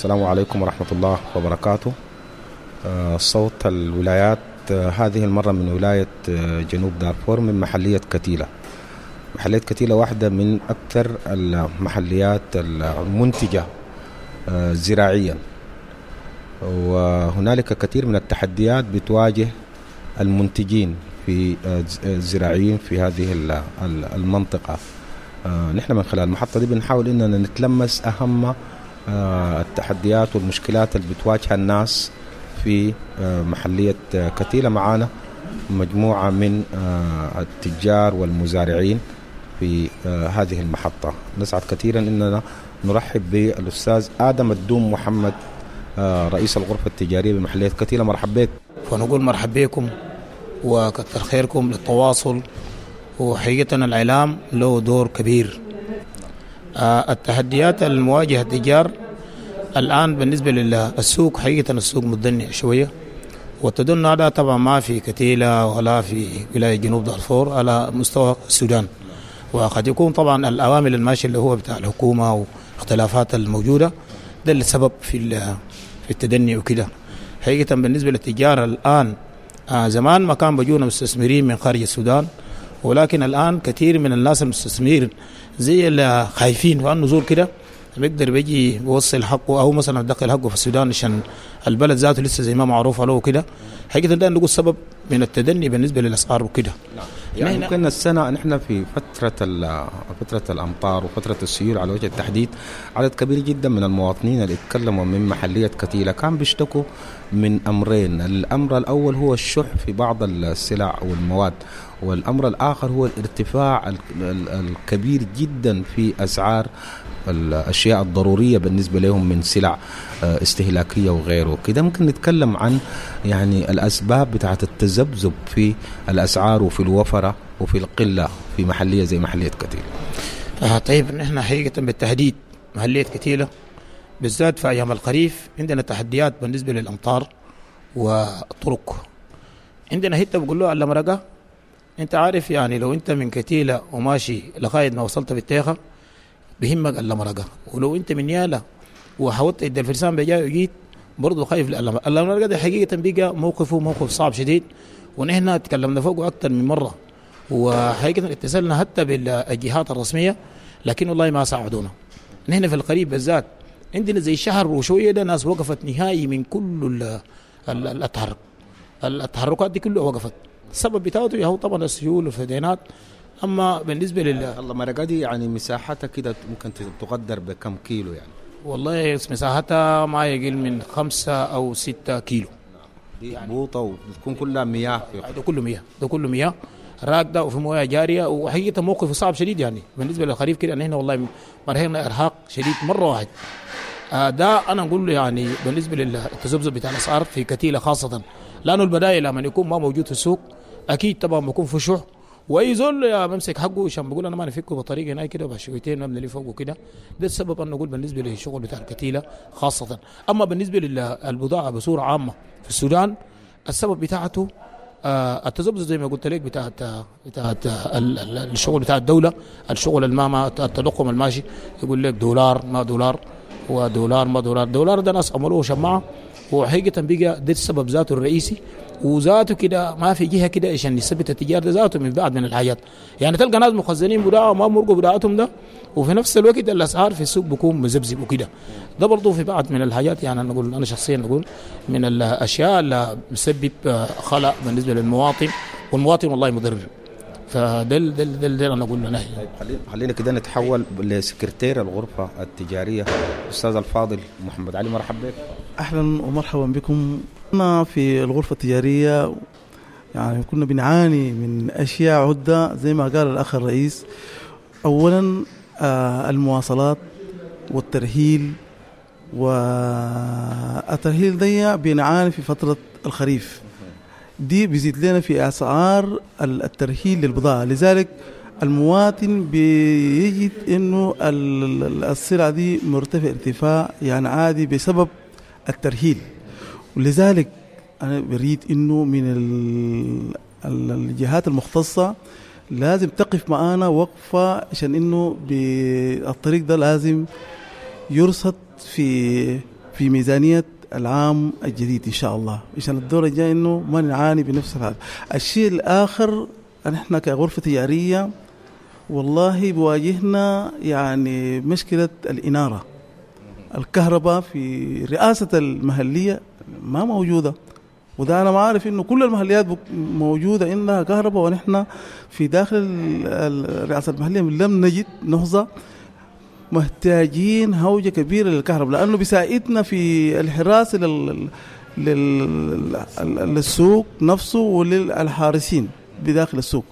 السلام عليكم ورحمة الله وبركاته. آه، صوت الولايات آه، هذه المرة من ولاية آه، جنوب دارفور من محلية كتيلة. محلية كتيلة واحدة من أكثر المحليات المنتجة زراعيا. وهنالك كثير من التحديات بتواجه المنتجين في الزراعيين في هذه المنطقة. نحن من خلال المحطة دي بنحاول إننا نتلمس أهم التحديات والمشكلات اللي بتواجه الناس في محلية كتيلة معانا مجموعة من التجار والمزارعين في هذه المحطة. نسعد كثيرا أننا نرحب بالأستاذ آدم الدوم محمد رئيس الغرفة التجارية بمحلية كتيلة. مرحب بك. ونقول مرحب بكم وكثر خيركم للتواصل وحقيقة الإعلام له دور كبير. التحديات المواجهة التجار الآن بالنسبة للسوق حقيقة السوق متدني شوية. والتدني هذا طبعا ما في كتيلة ولا في ولاية جنوب دارفور على مستوى السودان. وقد يكون طبعا الأوامر الماشية اللي هو بتاع الحكومة واختلافات الموجودة ده السبب في في التدني وكده. حقيقة بالنسبة للتجارة الآن آه زمان ما كان بيجونا مستثمرين من خارج السودان. ولكن الآن كثير من الناس المستثمرين زي اللي خايفين وأنه زور كده بيقدر بيجي بيوصل حقه أو مثلا دخل حقه في السودان عشان البلد ذاته لسه زي ما معروف له وكده حقيقة ده نقول سبب من التدني بالنسبة للأسعار وكده. يعني ممكن السنة نحن في فترة فترة الأمطار وفترة السيول على وجه التحديد عدد كبير جدا من المواطنين اللي اتكلموا من محليه كتيله كان بيشتكوا من أمرين. الأمر الأول هو الشح في بعض السلع والمواد. والأمر الآخر هو الارتفاع الكبير جدا في أسعار الأشياء الضرورية بالنسبة لهم من سلع استهلاكية وغيره. كده ممكن نتكلم عن يعني الأسباب بتاعه التذبذب في الأسعار وفي الوفرة وفي القلة في محلية زي محلية كتيله آه طيب نحن حقيقة بالتحديد محلية كتيله بالذات في أيام الخريف عندنا تحديات بالنسبة للأمطار والطرق عندنا حتة بقول له المرقه أنت عارف يعني لو أنت من كتيلة وماشي لغاية ما وصلت بالتيخه بهمك اللمرقة ولو أنت من يالا وحاولت ادى الفرسان بجاي وجيت برضه خايف اللمرقة اللمرقة ده حقيقة بقى موقفه موقف صعب شديد ونحن تكلمنا فوقه أكثر من مرة. وحقيقة اتصلنا حتى بالجهات الرسمية لكن والله ما ساعدونا. نحن في القريب بالذات عندنا زي شهر وشوية ده ناس وقفت نهائي من كل التحرك. التحركات دي كلها وقفت. السبب بتاعته هو طبعا السيول والفدينات أما بالنسبة لل الله مرقه دي يعني مساحتها كده ممكن تقدر بكم كيلو يعني. والله مساحتها ما يقل من خمسة أو ستة كيلو. دي يعني بوطة وبتكون كلها مياه ده كله مياه ده كله مياه. راكدة وفي موية جارية وحقيقة موقف صعب شديد يعني. بالنسبة للخريف كده هنا والله مرهقنا إرهاق شديد مرة واحد. آه ده أنا نقول له يعني بالنسبة للتذبذب بتاع الأسعار في كتيلة خاصة. لأنه البدائل لما يكون ما موجود في السوق أكيد طبعا بيكون في شح. وأي زول بمسك حقه عشان بقول أنا ما نفكه بطريقه هناك كده بشويتين نبني فوق وكده ده السبب أنا أقول بالنسبة للشغل بتاع الكتيله خاصة. أما بالنسبة للبضاعة بصورة عامة في السودان السبب بتاعته آه التذبذب زي ما قلت لك بتاعت بتاعت الشغل بتاع الدولة الشغل الما التضخم الماشي. يقول لك دولار ما دولار ودولار ما دولار. دولار ده ناس عملوه شماعة. وحقيقة بقى ده السبب ذاته الرئيسي. وذاته كده ما في جهة كده عشان يثبت التجارة ذاته من بعد من الحاجات يعني تلقى ناس مخزنين بضاعه وما مرقوا بضاعتهم ده وفي نفس الوقت الأسعار في السوق بيكون مذبذب وكده. ده برضه في بعض من الحاجات يعني أنا أقول أنا شخصيا أقول من الأشياء اللي بسبب خلع بالنسبة للمواطن والمواطن والله مضر. فده ده ده, ده أنا أقول له نهي. طيب خلينا كده نتحول لسكرتير الغرفة التجارية الاستاذ الفاضل محمد علي مرحبا بك. أهلا ومرحبا بكم أنا في الغرفة التجارية يعني كنا بنعاني من أشياء عدة زي ما قال الأخ الرئيس. اولا آه المواصلات والترهيل والترهيل دي بنعاني في فترة الخريف. دي بيزيد لنا في أسعار الترهيل للبضاعة. لذلك المواطن بيجد إنه السلعة دي مرتفع ارتفاع يعني عادي بسبب الترهيل. ولذلك أنا بريد إنه من الجهات المختصة لازم تقف معانا وقفة عشان إنه بالطريق ده لازم يرصد في في ميزانية العام الجديد إن شاء الله. عشان الدور الجاي إنه ما نعاني بنفس هذا الشيء الآخر نحن كغرفة تجارية والله بواجهنا يعني مشكلة الإنارة. الكهرباء في رئاسة المهلية ما موجودة وده أنا ما عارف إنه كل المحليات موجودة عندها كهرباء ونحن في داخل الرئاسة المحلية لم نجد نهضة محتاجين هوجة كبيرة للكهرباء لأنه بيساعدنا في الحراسة لل... لل... للسوق نفسه وللحارسين بداخل السوق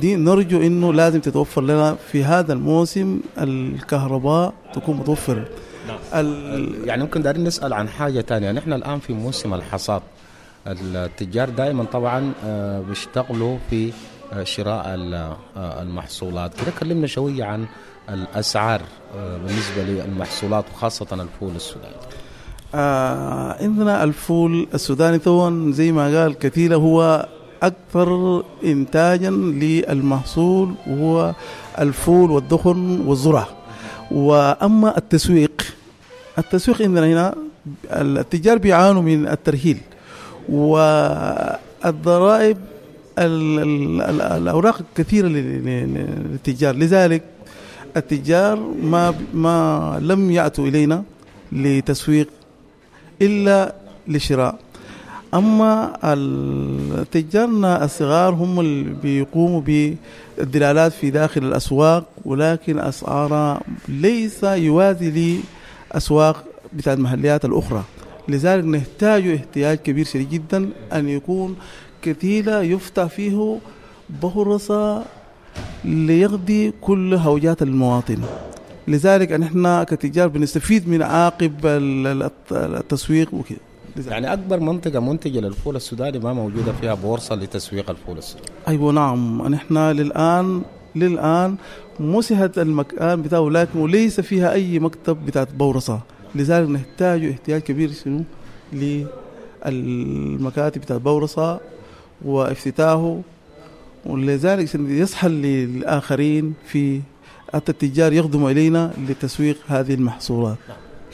دي نرجو إنه لازم تتوفر لنا في هذا الموسم الكهرباء تكون متوفرة. يعني ممكن دارين نسأل عن حاجة ثانية نحن الآن في موسم الحصاد. التجار دائما طبعا آه، بيشتغلوا في آه، شراء آه، المحصولات. كده كلمنا شوية عن الأسعار بالنسبة للمحصولات وخاصة الفول السوداني. آه عندنا الفول السوداني طبعا زي ما قال كثيرة هو أكثر إنتاجا للمحصول وهو الفول والدخن والذرة. وأما التسويق التسويق عندنا هنا التجار بيعانوا من الترهيل والضرائب الأوراق كثيرة للتجار لذلك التجار ما ما لم يأتوا إلينا لتسويق إلا لشراء. أما تجارنا الصغار هم اللي بيقوموا بالدلالات في داخل الأسواق ولكن أسعارها ليس يوازي لاسواق بتاع المحليات الأخرى. لذلك نحتاج احتياج كبير شديد جدا أن يكون كتيلة يفتح فيه بهرسة ليقضي كل هوجات المواطن. لذلك نحن كتجار بنستفيد من عاقب التسويق وكذا يعني أكبر منطقة منتجة للفول السوداني ما موجودة فيها بورصة لتسويق الفول السوداني. أيوه نعم. نحن للآن للآن مسحت المكان بتاعه لكن ليس فيها أي مكتب بتاعت بورصة. لذلك نحتاج احتياج كبير شنو؟ للمكاتب بتاعت بورصة وافتتاحه ولذلك يسهل للآخرين في حتى التجار يخدموا إلينا لتسويق هذه المحصولات.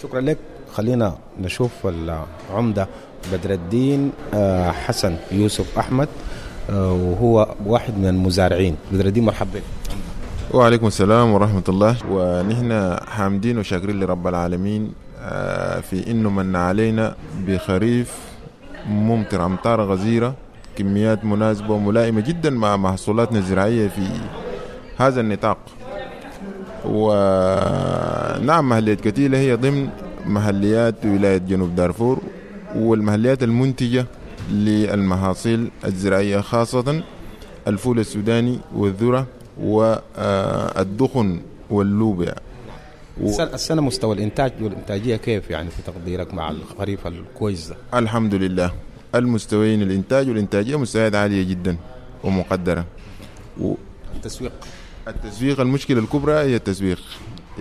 شكرا لك. خلينا نشوف العمدة. بدر الدين آه، حسن يوسف أحمد. وهو واحد من المزارعين. بدر الدين مرحبا وعليكم السلام ورحمة الله. ونحن حامدين وشاكرين لرب العالمين آه، في إنه من علينا بخريف ممطر أمطار غزيرة كميات مناسبة وملائمة جدا مع محصولاتنا الزراعية في هذا النطاق. ونعم مهلية كتيلة هي ضمن محليات ولاية جنوب دارفور والمحليات المنتجة للمحاصيل الزراعية خاصة الفول السوداني والذرة والدخن واللوبيا. و... السنة مستوى الإنتاج والإنتاجية كيف يعني في تقديرك مع الخريف الكويس ده؟ الحمد لله. المستويين الإنتاج والإنتاجية مستويات عالية جدا ومقدرة. و... التسويق. التسويق المشكلة الكبرى هي التسويق.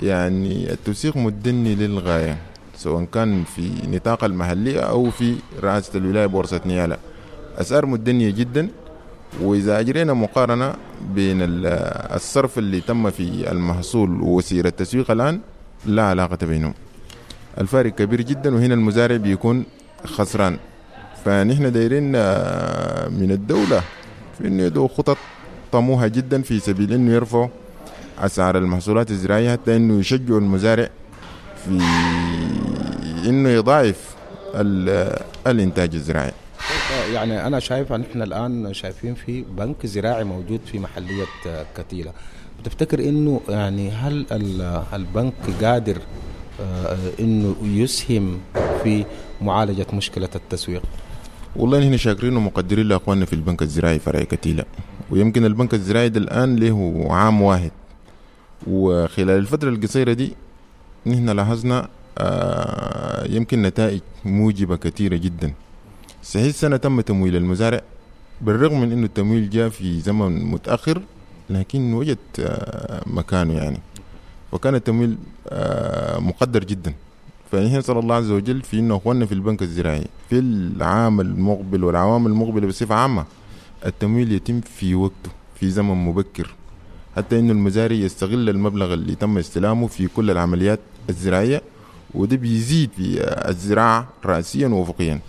يعني التوثيق مدني للغاية. سواء كان في نطاق المحلية أو في رئاسة الولاية بورصة نيالا. أسعار مدنية جدا وإذا أجرينا مقارنة بين الصرف اللي تم في المحصول وسير التسويق الآن لا علاقة بينهم. الفارق كبير جدا وهنا المزارع بيكون خسران. فنحن دايرين آه، من الدولة في إنه يدعو خطط طموحة جدا في سبيل إنه يرفعوا أسعار المحصولات الزراعية حتى إنه يشجعوا المزارع في إنه يضاعف الإنتاج الزراعي. يعني أنا شايف إن إحنا الآن شايفين في بنك زراعي موجود في محلية كتيلة. بتفتكر إنه يعني هل البنك قادر آه، إنه يسهم في معالجة مشكلة التسويق؟ والله نحن شاكرين ومقدرين لإخواننا في البنك الزراعي فرع كتيلة. ويمكن البنك الزراعي ده الآن له عام واحد. وخلال الفترة القصيرة دي نحن لاحظنا يمكن نتائج موجبة كثيرة جدا. صحيح السنة تم تمويل المزارع بالرغم من إنه التمويل جاء في زمن متأخر لكن وجد آه، مكانه يعني. وكان التمويل آه، مقدر جدا. فنحن نسأل الله عز وجل في إنه أخواننا في البنك الزراعي في العام المقبل والعوام المقبلة بصفة عامة التمويل يتم في وقته في زمن مبكر. حتى إنه المزارع يستغل المبلغ اللي تم استلامه في كل العمليات الزراعية وده بيزيد في الزراعة رأسيا وأفقيا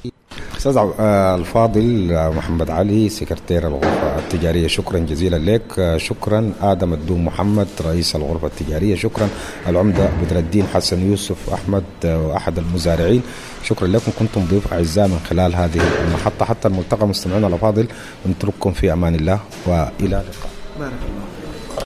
أستاذ عب- آه، الفاضل آه، محمد علي سكرتير الغرفة التجارية. شكرا جزيلا لك. آه، شكرا. آدم الدوم محمد رئيس الغرفة التجارية. شكرا. العمدة بدر الدين حسن يوسف أحمد آه، احد المزارعين. شكرا لكم. كنتم ضيوف أعزاء من خلال هذه المحطة. حتى الملتقى مستمعينا الأفاضل نترككم في أمان الله وإلى اللقاء. بارك الله